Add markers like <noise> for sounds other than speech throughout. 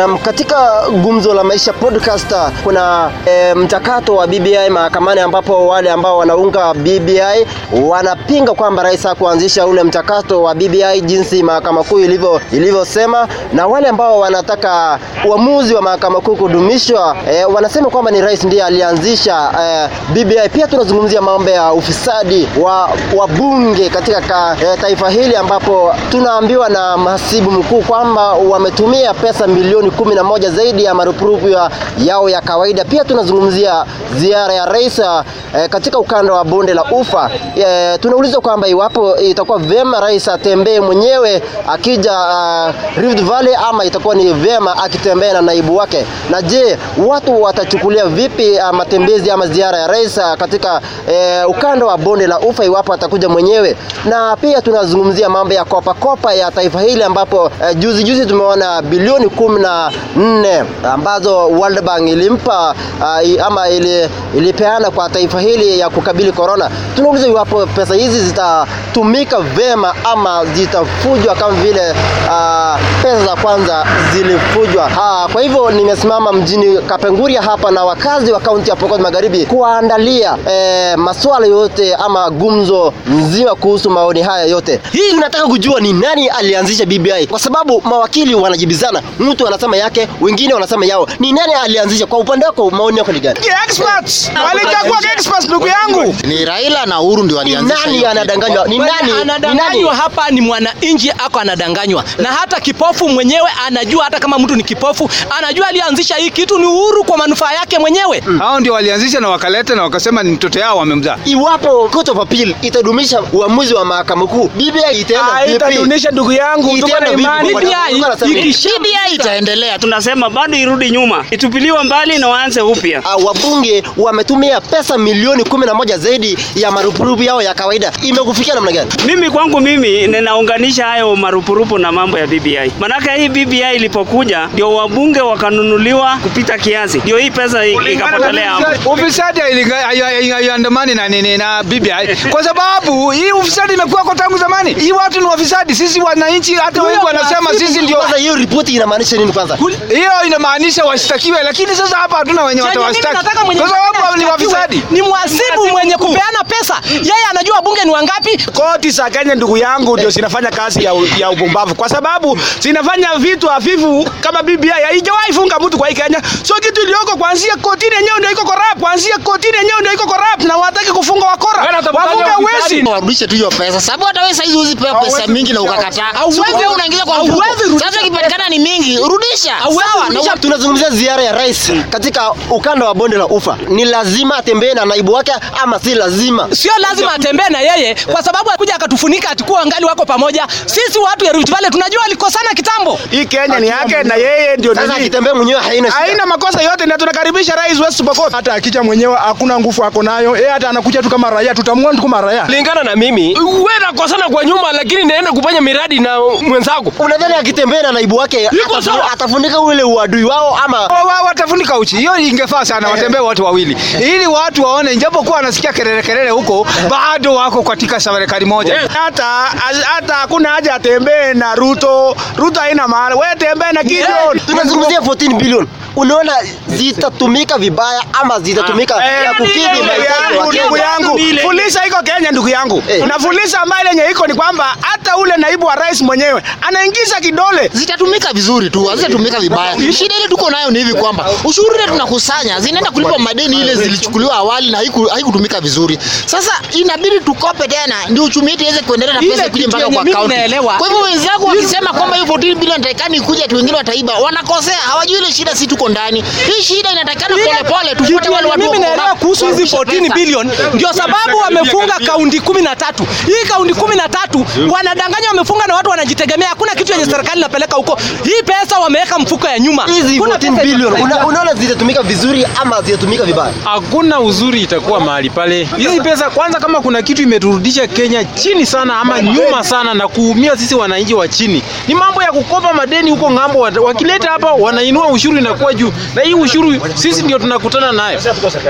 Nam, katika gumzo la maisha podcast kuna e, mchakato wa BBI mahakamani ambapo wale ambao wanaunga BBI wanapinga kwamba rais hakuanzisha ule mchakato wa BBI jinsi mahakama kuu ilivyo ilivyosema, na wale ambao wanataka uamuzi wa mahakama kuu kudumishwa e, wanasema kwamba ni rais ndiye alianzisha e, BBI. Pia tunazungumzia mambo ya ufisadi wa wabunge katika ka, e, taifa hili ambapo tunaambiwa na mhasibu mkuu kwamba wametumia pesa milioni kumi na moja zaidi ya marupurupu ya, yao ya kawaida. Pia tunazungumzia ziara ya rais eh, katika ukanda wa bonde la ufa. Eh, tunauliza kwamba iwapo itakuwa vyema rais atembee mwenyewe akija uh, Rift Valley ama itakuwa ni vyema akitembea na naibu wake. Na je, watu watachukulia vipi uh, matembezi ama ziara ya rais uh, katika uh, ukanda wa bonde la ufa iwapo atakuja mwenyewe? Na pia tunazungumzia mambo ya kopa kopa ya taifa hili ambapo uh, juzi juzi tumeona bilioni kumi na nne ambazo World Bank ilimpa uh, ama ili, ilipeana kwa taifa hili ya kukabili corona. Tunauliza iwapo pesa hizi zitatumika vema ama zitafujwa kama vile uh, pesa za kwanza zilifujwa. Ha, kwa hivyo nimesimama mjini Kapenguria hapa na wakazi wa kaunti ya Pokot Magharibi kuandalia eh, maswala yote ama gumzo nzima kuhusu maoni haya yote. Hii tunataka kujua ni nani alianzisha BBI kwa sababu mawakili wanajibizana, mtu anasema yake, wengine wanasema yao. Ni nani alianzisha? Kwa upande wako, maoni yako ni gani? experts walichagua experts ndugu yangu ni Raila na Uhuru ndio walianzisha nani anadanganywa? Ni nani? Anadanganywa hapa ni mwananchi ako anadanganywa, na hata kipofu mwenyewe anajua. Hata kama mtu ni kipofu anajua alianzisha hii kitu ni Uhuru kwa manufaa yake mwenyewe. hao ndio walianzisha na wakaleta na wakasema ni mtoto yao wamemzaa Iwapo Court of Appeal itadumisha uamuzi wa mahakama kuu, BBI itaenda vipi? itadunisha ndugu yangu tuko na imani BBI wanasema tu tunasema bado irudi nyuma, itupiliwe mbali na waanze upya. Uh, wabunge wametumia pesa milioni kumi na moja zaidi ya marupurupu yao ya kawaida. Imekufikia namna gani? Mimi kwangu mimi ninaunganisha hayo marupurupu na mambo ya BBI, manake hii BBI ilipokuja ndio wabunge wakanunuliwa kupita kiasi, ndio hii pesa ikapotelea hapo. ufisadi haiandamani na nini na BBI <laughs> kwa sababu hii ufisadi imekuwa kwa tangu zamani. Hii watu ni wafisadi, sisi wananchi, hata wengi wanasema sisi ndio. Hiyo ripoti inamaanisha nini kwanza? Hiyo inamaanisha washtakiwe, lakini sasa hapa hatuna wenye watawashtaki kwa sababu ni wafisadi. ni mhasibu mwenye kupeana pesa. Yeye anajua wabunge ni wangapi. koti za Kenya ndugu yangu ndio zinafanya kazi ya, ya ubumbavu kwa sababu zinafanya vitu hafifu kama BBI haijawahi funga mtu kwa hii Kenya. So kitu iliyoko kuanzia kotini yenyewe ndio iko corrupt, kuanzia kotini yenyewe ndio iko corrupt na wataki kufunga wakora. Wafunge warudishe tu hiyo pesa, sababu hata wewe saizi huwezi pewa pesa mingi na ukakataa. Wewe unaingiza kwa mfuko. Sasa ikipatikana ni mingi, rudisha. Sawa, na. Tunazungumzia ziara ya rais katika ukanda wa bonde la ufa. Ni lazima atembee na naibu wake ama si lazima? Sio lazima atembee na yeye kwa sababu akuja akatufunika atakuwa angali wako pamoja. Sisi watu ya Rift Valley tunajua alikosana kitambo. Hii Kenya ni yake na yeye ndio Sasa akitembea mwenyewe haina shida. Haina makosa yote na tunakaribisha rais wetu Pokot. hata akija mwenyewe hakuna nguvu ako nayo yeye, hata anakuja tu kama raia, tutamwona tu kama raia. Kulingana na mimi wewe nakosana kwa nyuma lakini naenda kufanya miradi na mwenzako. Unadhani akitembea na naibu wake atafu- atafunika ule uadui wao ama Wa- wa- watafunika uchi. Hiyo ingefaa sana, watembee watu wawili ili watu waone, japokuwa anasikia kelele kelele huko, bado wako katika serikali moja. Hata hata hakuna haja atembee na Ruto. Ruto haina maana. Wewe tembee na Gideon. tunazungumzia 14 bilioni. Unaona zitatumika vibaya ama zitatumika Eh, ya kukidhi mahitaji ya yangu, ndugu yangu, fulisa iko Kenya ndugu yangu, hey. na ambayo lenye iko ni kwamba hata ule naibu wa rais mwenyewe anaingiza kidole zitatumika vizuri tu, hazitatumika vibaya. Shida ile tuko nayo ni hivi kwamba ushuru ile tunakusanya zinaenda kulipa madeni ile zilichukuliwa awali na haikutumika vizuri. Sasa inabidi tukope tena ndio uchumi wetu iweze kuendelea na pesa ikuje mpaka kwa kaunti. Kwa hivyo wenzangu wakisema kwamba hiyo 14 bilioni takikani ikuje tu wengine wataiba, wanakosea, hawajui ile shida si tuko ndani. Hii shida inatakana pole pole tufuate wale watu mimi naelewa kuhusu hizi 14 bilioni ndio sababu wamefunga kaunti kumi na tatu. Hii kaunti kumi na tatu wanadanganya, wamefunga na watu wanajitegemea. Hakuna kitu yenye serikali inapeleka huko. Hii pesa wameweka mfuko ya nyuma. Hizi 14 bilioni unaona zitatumika vizuri ama zitatumika vibaya? hakuna uzuri itakuwa mahali pale hizi pesa kwanza kama kuna kitu imeturudisha kenya chini sana ama nyuma sana na kuumia sisi wananchi wa chini ni mambo ya kukopa madeni huko ng'ambo wa- wakileta hapa wanainua ushuru inakuwa juu na hii ushuru sisi ndio tunakutana nayo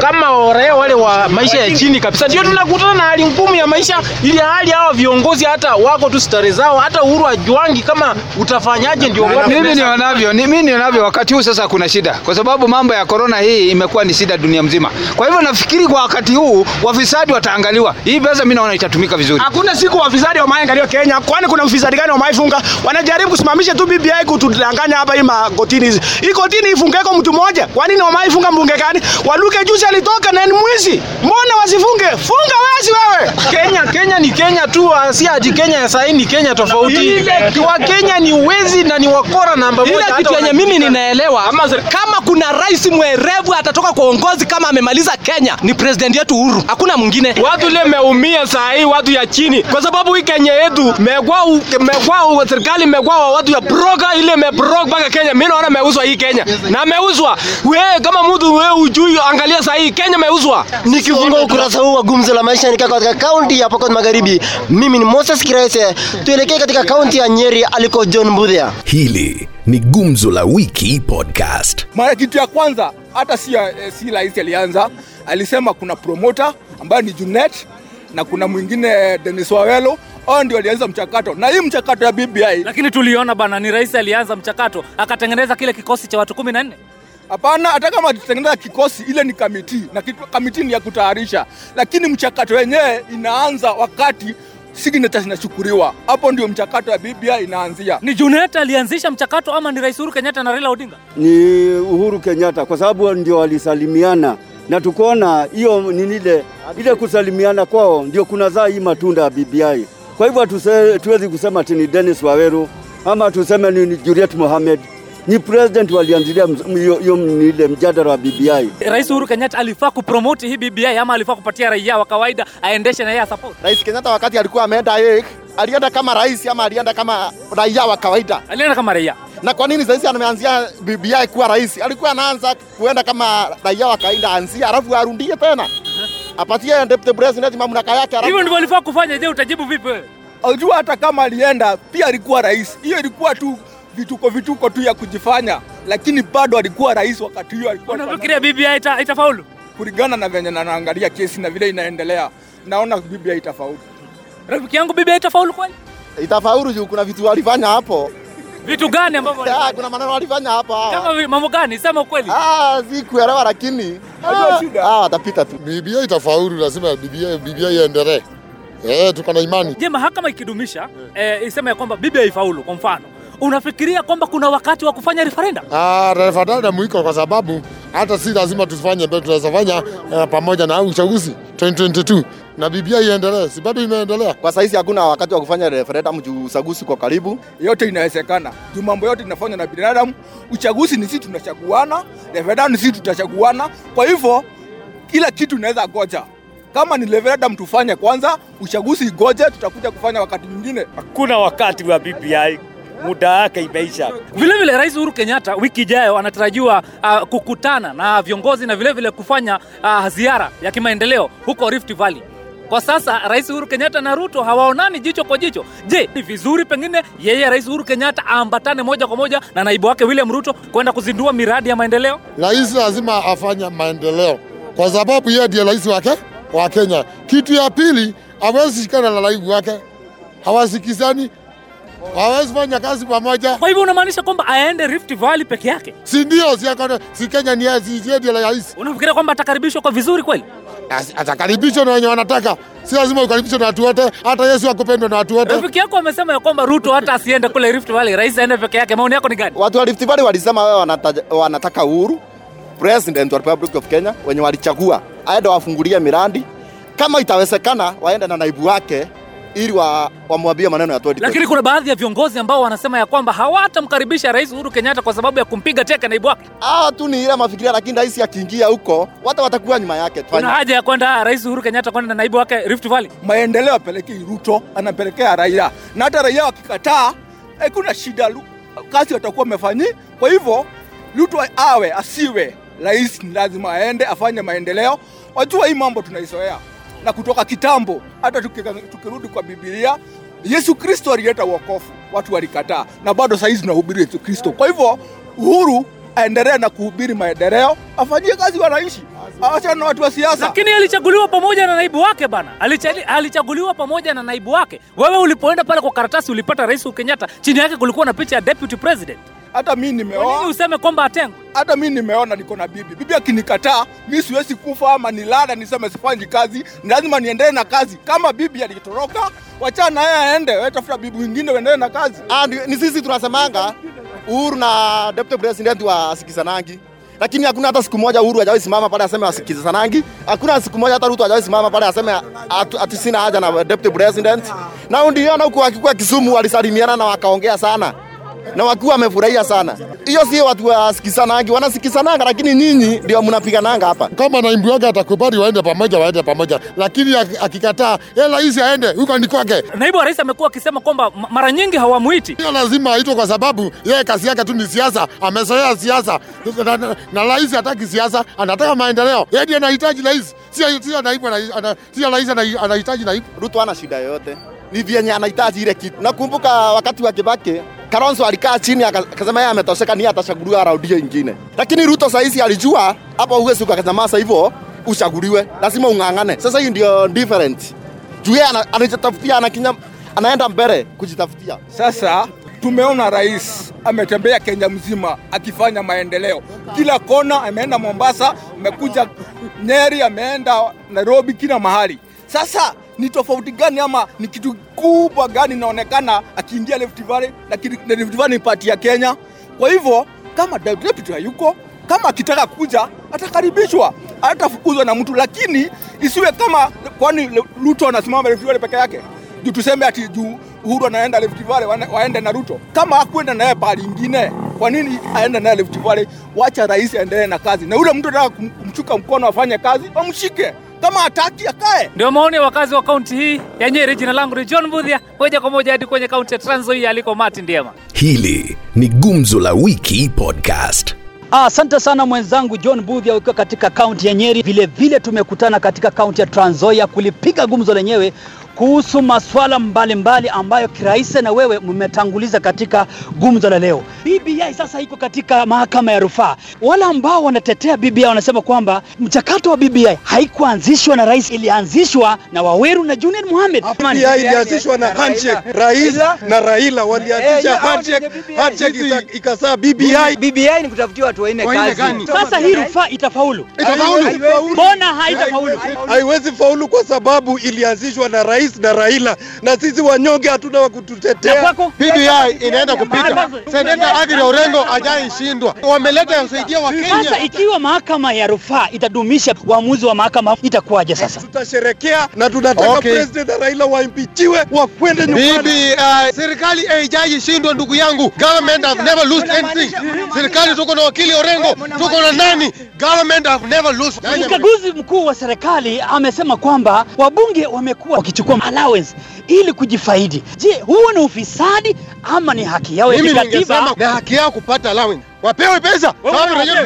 kama raia wale wa maisha ya chini kabisa, ndio tunakutana na hali ngumu ya maisha, ili hali hawa viongozi hata wako tu stare zao, hata Uhuru ajuangi kama utafanyaje, ndio Mimi nionavyo, mimi nionavyo, wakati huu sasa kuna shida, kwa sababu mambo ya korona hii imekuwa ni shida dunia mzima. Kwa hivyo nafikiri kwa wakati huu wafisadi wataangaliwa. Hii pesa mimi naona itatumika vizuri. Hakuna siku wafisadi wamaangalia Kenya, kwani kuna ufisadi gani wamaifunga? Wanajaribu kusimamisha tu BBI kutudanganya hapa hii magotini hizi. Hii kotini ifungeko mtu mmoja. Kwa nini wamaifunga mbunge gani? Waluke juzi alitoka na ni mwizi. Mbona wasifunge? Funga wazi wewe. Kenya, Kenya ni Kenya tu, si ati Kenya ya sahii ni Kenya tofauti. Wa Kenya ni wezi na ni wakora namba moja. ile kitu yenye mimi ninaelewa kama kuna rais mwerevu atatoka kwa uongozi kama amemaliza Kenya ni president yetu Uhuru, hakuna mwingine. Watu ile meumia sahii, watu ya chini, kwa sababu hii Kenya yetu megwa megwa, serikali megwa wa watu ya broka ile mebroke mpaka Kenya. Mimi naona meuzwa hii Kenya na meuzwa. Wewe kama mtu wewe ujui, angalia sahii Kenya meuzwa. Nikifunga ukurasa huu wa gumzo la maisha nikaa katika kaunti ya Pokot Magharibi, mimi ni Moses Kiraise. Tuelekee katika kaunti ya Nyeri aliko John Mbudhia. Hili ni Gumzo la Wiki Podcast. Mara kitu ya kwanza hata si, eh, si rais alianza, alisema kuna promoter ambaye ni Junet na kuna mwingine Dennis Wawelo, hao ndio walianza mchakato, na hii mchakato ya BBI Lakini tuliona bana, ni rais alianza mchakato akatengeneza kile kikosi cha watu kumi na nne. Hapana, hata kama tutengeneza kikosi, ile ni kamiti na kitu, kamiti ni ya kutayarisha, lakini mchakato wenyewe inaanza wakati signatures zinachukuliwa. Hapo ndio mchakato wa BBI inaanzia. Ni Junet alianzisha mchakato ama ni Rais Uhuru Kenyatta na Raila Odinga? ni Uhuru Kenyatta kwa sababu ndio walisalimiana na tukaona hiyo ni ile ile kusalimiana kwao ndio kunazaa hii matunda ya BBI. Kwa hivyo tuwezi kusema ati ni Dennis Waweru ama tuseme ni ni Juliet Mohamed, ni president walianzilia hiyo ile mjadala wa BBI. Rais Uhuru Kenyatta alifaa kupromote hii BBI ama alifaa kupatia raia wa kawaida aendeshe na yeye support? Rais Kenyatta wakati alikuwa ameenda yeye alienda kama rais ama alienda kama raia wa kawaida? Alienda kama raia. Na kwa nini sasa ameanzia BBI kuwa rais? Alikuwa anaanza kuenda kama raia wa kawaida, anzia alafu arundie tena apatie deputy president mamlaka yake, Hivyo ndivyo alifaa kufanya. Je, utajibu vipi wewe? Unajua hata kama alienda pia alikuwa rais, hiyo ilikuwa tu vituko vituko tu ya kujifanya, lakini bado alikuwa rais wakati hiyo alikuwa Unafikiria BBI ita, itafaulu? kulingana na venye naangalia kesi na vile inaendelea, naona BBI itafaulu. Rafiki yangu BBI itafaulu kweli? itafaulu juu kuna vitu walifanya hapo. Vitu gani ambavyo <laughs> Ah, kuna maneno walifanya hapo kama mambo gani? Sema ukweli. Ah, sikuelewa lakini ah, ah, watapita tu. BBI itafaulu, lazima BBI, BBI iendelee. Eh, tuko na imani. Je, mahakama ikidumisha eh, iseme ya kwamba BBI ifaulu kwa mfano, unafikiria kwamba kuna wakati wa kufanya referendum? Ah, referendum iko kwa sababu hata si lazima tufanye mbele, tunaweza fanya uh, pamoja na uchaguzi 2022 na BBI iendelee, si bado imeendelea. Kwa saizi hakuna wakati wa kufanya referendum juu uchaguzi kwa karibu. Yote inawezekana juu mambo yote inafanywa na binadamu. Uchaguzi ni sisi tunachaguana, referendum ni sisi tutachaguana. Kwa hivyo kila kitu inaweza goja. Kama ni referendum tufanye kwanza, uchaguzi igoje, tutakuja kufanya wakati mwingine. Hakuna wakati wa BBI, muda wake imeisha. Vile vile Rais Uhuru Kenyatta wiki ijayo anatarajiwa uh, kukutana na viongozi na vile vile kufanya uh, ziara ya kimaendeleo huko Rift Valley. Kwa sasa Rais Uhuru Kenyatta na Ruto hawaonani jicho kwa jicho. Je, ni vizuri pengine yeye Rais Uhuru Kenyatta aambatane moja kwa moja na naibu wake William Ruto kwenda kuzindua miradi ya maendeleo? Rais lazima afanye maendeleo kwa sababu yeye ndiye rais wake wa Kenya. Kitu ya pili, hawezi shikana na naibu wake, hawasikizani, hawezi fanya kazi pamoja. Kwa hivyo unamaanisha kwamba aende Rift Valley peke yake? Si ndio? Si, Kenya ni yeye, rais. Unafikiria kwamba atakaribishwa kwa vizuri kweli? Atakaribishwa na wenye wanataka, si lazima ukaribishwe na watu wote. Hata Yesu akupendwa na watu wote. Rafiki yako amesema ya kwamba Ruto hata asiende kule Rift Valley, rais aende peke yake. Maoni yako ni gani? Watu wa Rift Valley walisema wao wanata- wanataka uhuru, president wa Republic of Kenya wenye walichagua aende wafungulie miradi, kama itawezekana waende na naibu wake ili wa, wamwambie maneno ya 2020. Lakini kuna baadhi ya viongozi ambao wanasema ya kwamba hawatamkaribisha Rais Uhuru Kenyatta kwa sababu ya kumpiga teke naibu wake. Ah, tu ni ile mafikiria, lakini rais akiingia huko watu watakuwa nyuma yake. Kuna haja ya kwenda Rais Uhuru Kenyatta kwenda na naibu wake Rift Valley. Maendeleo apeleke Ruto, anapelekea raia, na hata raia wakikataa, hakuna shida, Lu- kazi watakuwa wamefanyi. Kwa hivyo Ruto awe asiwe rais, ni lazima aende afanye maendeleo. Wajua hii mambo tunaizoea na kutoka kitambo, hata tukirudi kwa Biblia, Yesu Kristo alileta wokovu, watu walikataa, na bado saa hizi tunahubiri Yesu Kristo. Kwa hivyo Uhuru aendelee na kuhubiri maendeleo, afanyie kazi wananchi. Achana na watu wa siasa. lakini alichaguliwa pamoja na naibu wake bana Alichali, alichaguliwa pamoja na naibu wake wewe ulipoenda pale kwa karatasi ulipata rais Kenyatta chini yake kulikuwa na picha ya deputy president hata mi Kwa nimeoa nini useme kwamba atengwe? Hata mi nimeona niko na bibi. Bibi akinikataa mi siwezi kufa ama nilala niseme sifanyi kazi. Ni lazima niendelee na kazi. Kama bibi alitoroka wachana naye aende wewe tafuta bibi wengine uendelee na kazi. Ah, ni, ni sisi tunasemanga Uhuru na deputy president wasikizanangi, lakini hakuna hata siku moja Uhuru hajawahi simama pale aseme wasikizanangi. Hakuna siku moja hata Ruto hajawahi simama pale aseme ati sina haja na deputy president. Na ndio na huko akikuwa Kisumu walisalimiana na wakaongea sana na wakiwa wamefurahia sana. Hiyo sio watu wasikizanangi, wanasikizananga, lakini nyinyi ndio mnapigananga hapa. Kama naibu wake atakubali waende pamoja, waende pamoja, lakini akikataa, hela hizi aende huko ni kwake. naibu wa rais amekuwa akisema kwamba mara nyingi hawamuiti Hiyo lazima aitwe kwa sababu yeye kazi yake tu ni siasa, amezoea siasa na, na, na rais hataki siasa, anataka maendeleo. Yeye ndiye anahitaji rais, sio sio naibu, sio rais anahitaji naibu. Ruto ana shida yoyote, ni vyenye anahitaji ile kitu. Nakumbuka wakati wa Kibaki Kalonzo alikaa chini aka- akasema yeye ametosheka, ni atachaguliwa raundi nyingine. lakini Ruto saizi alijua hapa huwezi ukanyamaza hivyo uchaguliwe, lazima ung'ang'ane. Sasa hii ndio different juu yeye ana- anajitafutia, anakinya, anaenda mbele kujitafutia. Sasa tumeona rais ametembea Kenya mzima akifanya maendeleo kila kona, ameenda Mombasa, amekuja Nyeri, ameenda Nairobi, kila mahali. Sasa ni tofauti gani ama ni kitu kubwa gani inaonekana akiingia Rift Valley, lakini Rift Valley ni pati ya Kenya. Kwa hivyo kama deputy hayuko, kama akitaka kuja atakaribishwa, atafukuzwa na mtu, lakini isiwe kama kwani Ruto anasimama Rift Valley peke yake juu tuseme ati juu Uhuru anaenda Rift Valley waende na Ruto. Kama hakwenda naye pahali ingine, kwa nini aende naye Rift Valley? Wacha rais aendelee na kazi, na yule mtu anataka kum- kumchuka mkono afanye kazi, wamshike. Kama hataki akae. ndio maoni ya wakazi wa kaunti hii ya Nyeri. Jina langu ni John Budhia, moja kwa moja hadi kwenye kaunti ya Trans Nzoia aliko Martin Ndiema. Hili ni Gumzo la Wiki Podcast. Ah, Asante sana mwenzangu John Budhia ukiwa katika kaunti ya Nyeri. Vilevile vile tumekutana katika kaunti ya Trans Nzoia kulipiga gumzo lenyewe kuhusu masuala mbalimbali ambayo kirahisi na wewe mmetanguliza katika gumzo la leo. BBI sasa iko katika mahakama ya rufaa. Wale ambao wanatetea BBI wanasema kwamba mchakato wa BBI haikuanzishwa na rais, ilianzishwa na Waweru na Junet Mohamed. BBI ilianzishwa na handshake. Rais na Raila walianzisha handshake, handshake ika- ikazaa BBI. BBI ni kutafutia watu Wanne kazi. Sasa hii rufaa itafaulu. Itafaulu. Mbona haitafaulu? Haiwezi faulu kwa sababu ilianzishwa na rais na Raila, na sisi wanyonge hatuna wa kututetea. BBI inaenda kupita. Seneta Agri Orengo ajaishindwa, wameleta usaidia wa Sasa ikiwa mahakama ya rufaa itadumisha uamuzi wa mahakama itakuwaje sasa? Tutasherekea na tunataka Okay. president na Raila waimpichiwe wakwende nyumbani. BBI, serikali haijaishindwa ndugu yangu. Government have never lost anything. Serikali tuko na wakili Orengo, tuko na nani? Government have never lost. Mkaguzi mkuu wa serikali amesema kwamba wabunge wamekuwa wakichukua allowance ili kujifaidi. Je, huo ni ufisadi ama ni haki yao ya kikatiba? ni haki yao kupata allowance. Wapewe pesa.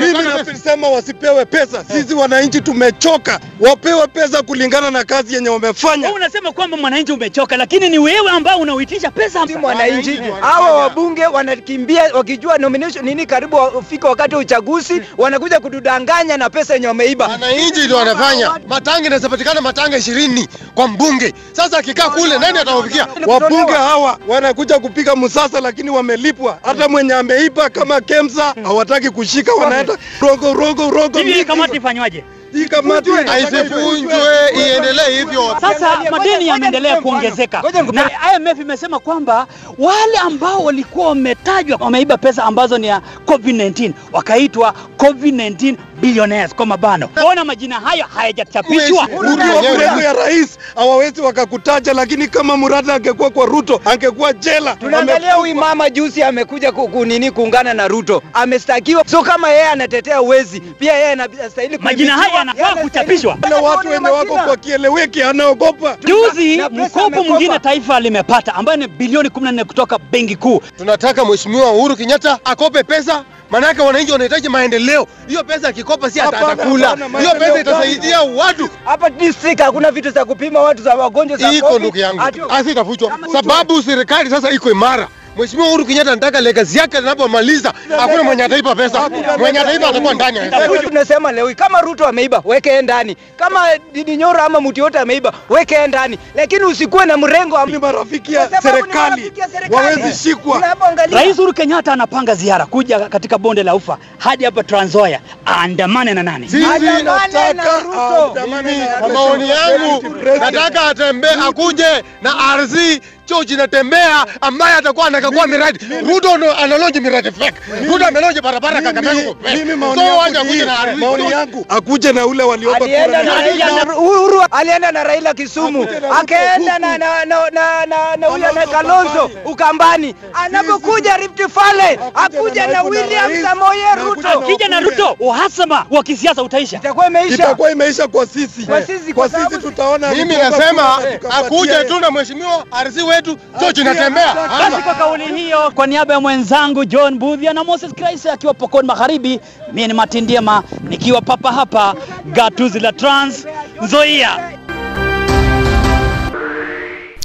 Mimi nasema wasipewe pesa. Sisi wananchi tumechoka. Wapewe pesa kulingana na kazi yenye wamefanya. Wewe unasema kwamba mwananchi umechoka, lakini ni wewe ambao unauitisha pesa. Si mwananchi hawa wabunge wanakimbia wakijua nomination nini karibu ufika wakati wa uchaguzi wanakuja kutudanganya na pesa yenye wameiba Wananchi ndio wanafanya. Matanga inapatikana matanga ishirini kwa mbunge. Sasa akikaa kule nani atawafikia? Wabunge hawa wanakuja kupiga msasa, lakini wamelipwa. Hata mwenye ameipa kama Kemsa hawataki kushika, wanaenda rogo rogo rogo. Hivi hii kamati ifanywaje? Hii kamati haisivunjwe, iendelee hivyo. Sasa madeni yameendelea kuongezeka. na IMF imesema kwamba wale ambao walikuwa wametajwa wameiba pesa ambazo ni ya COVID-19 wakaitwa COVID-19 billionaires kwa mabano. Ona majina hayo hayajachapishwa. Ukiwa ya rais hawawezi wakakutaja, lakini kama Murata angekuwa kwa Ruto angekuwa jela. tunaangalia huyu mama juzi amekuja ku- ku- kuungana na Ruto amestakiwa so kama yeye anatetea uwezi pia yeye anastahili Majina haya yanafaa kuchapishwa. Wale watu wenye wako kwa kieleweki anaogopa. Juzi mkopo mwingine taifa limepata ambayo ni bilioni 14 kutoka benki kuu. Tunataka Mheshimiwa Uhuru Kenyatta akope pesa, manake wananchi wanahitaji maendeleo. Hiyo pesa akikopa si ata- atakula, hiyo pesa itasaidia watu. hapa district hakuna vitu za kupima watu za wagonjwa za Iko COVID. ndugu yangu, asitafuchwa sababu serikali sasa iko imara. Mheshimiwa Uhuru Kenyatta anataka legacy yake anapomaliza, hakuna mwenye ataipa pesa, mwenye ataipa atakuwa ndani. tunasema leo kama Ruto ameiba weke ndani, kama Didi Nyoro ama mtu yote ameiba weke yeye ndani, lakini usikuwe na mrengo ni marafiki ya serikali. wawezi shikwa. Rais Uhuru Kenyatta anapanga ziara kuja katika bonde la Ufa hadi hapa Trans Nzoia, aandamane na nani? Sisi nataka mimi, kwa maoni yangu, nataka atembee akuje na RC choo kinatembea ambaye atakuwa anakagua miradi. Ruto ndo analonje miradi fake. Ruto amelonje barabara Kakamega huko. Mimi maoni yangu ni na maoni yangu akuje na ule waliopa alienda na Raila kura. Uhuru alienda na Raila Kisumu, akaenda na na na na na na huyo na Kalonzo Ukambani. Anapokuja Rift Valley akuja na William Samoei Ruto. Akija na Ruto, uhasama wa kisiasa utaisha. Itakuwa imeisha. Itakuwa imeisha kwa sisi. Kwa sisi, tutaona. Mimi nasema akuje tu na mheshimiwa RC wetu choo kinatembea. Basi kwa kauli hiyo, kwa niaba ya mwenzangu John Budhia na Moses Kraise akiwa Pokoni Magharibi, mimi ni Martin Diema nikiwa papa hapa gatuzi la Trans Nzoia.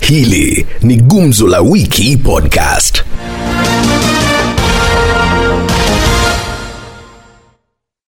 Hili ni Gumzo la Wiki Podcast.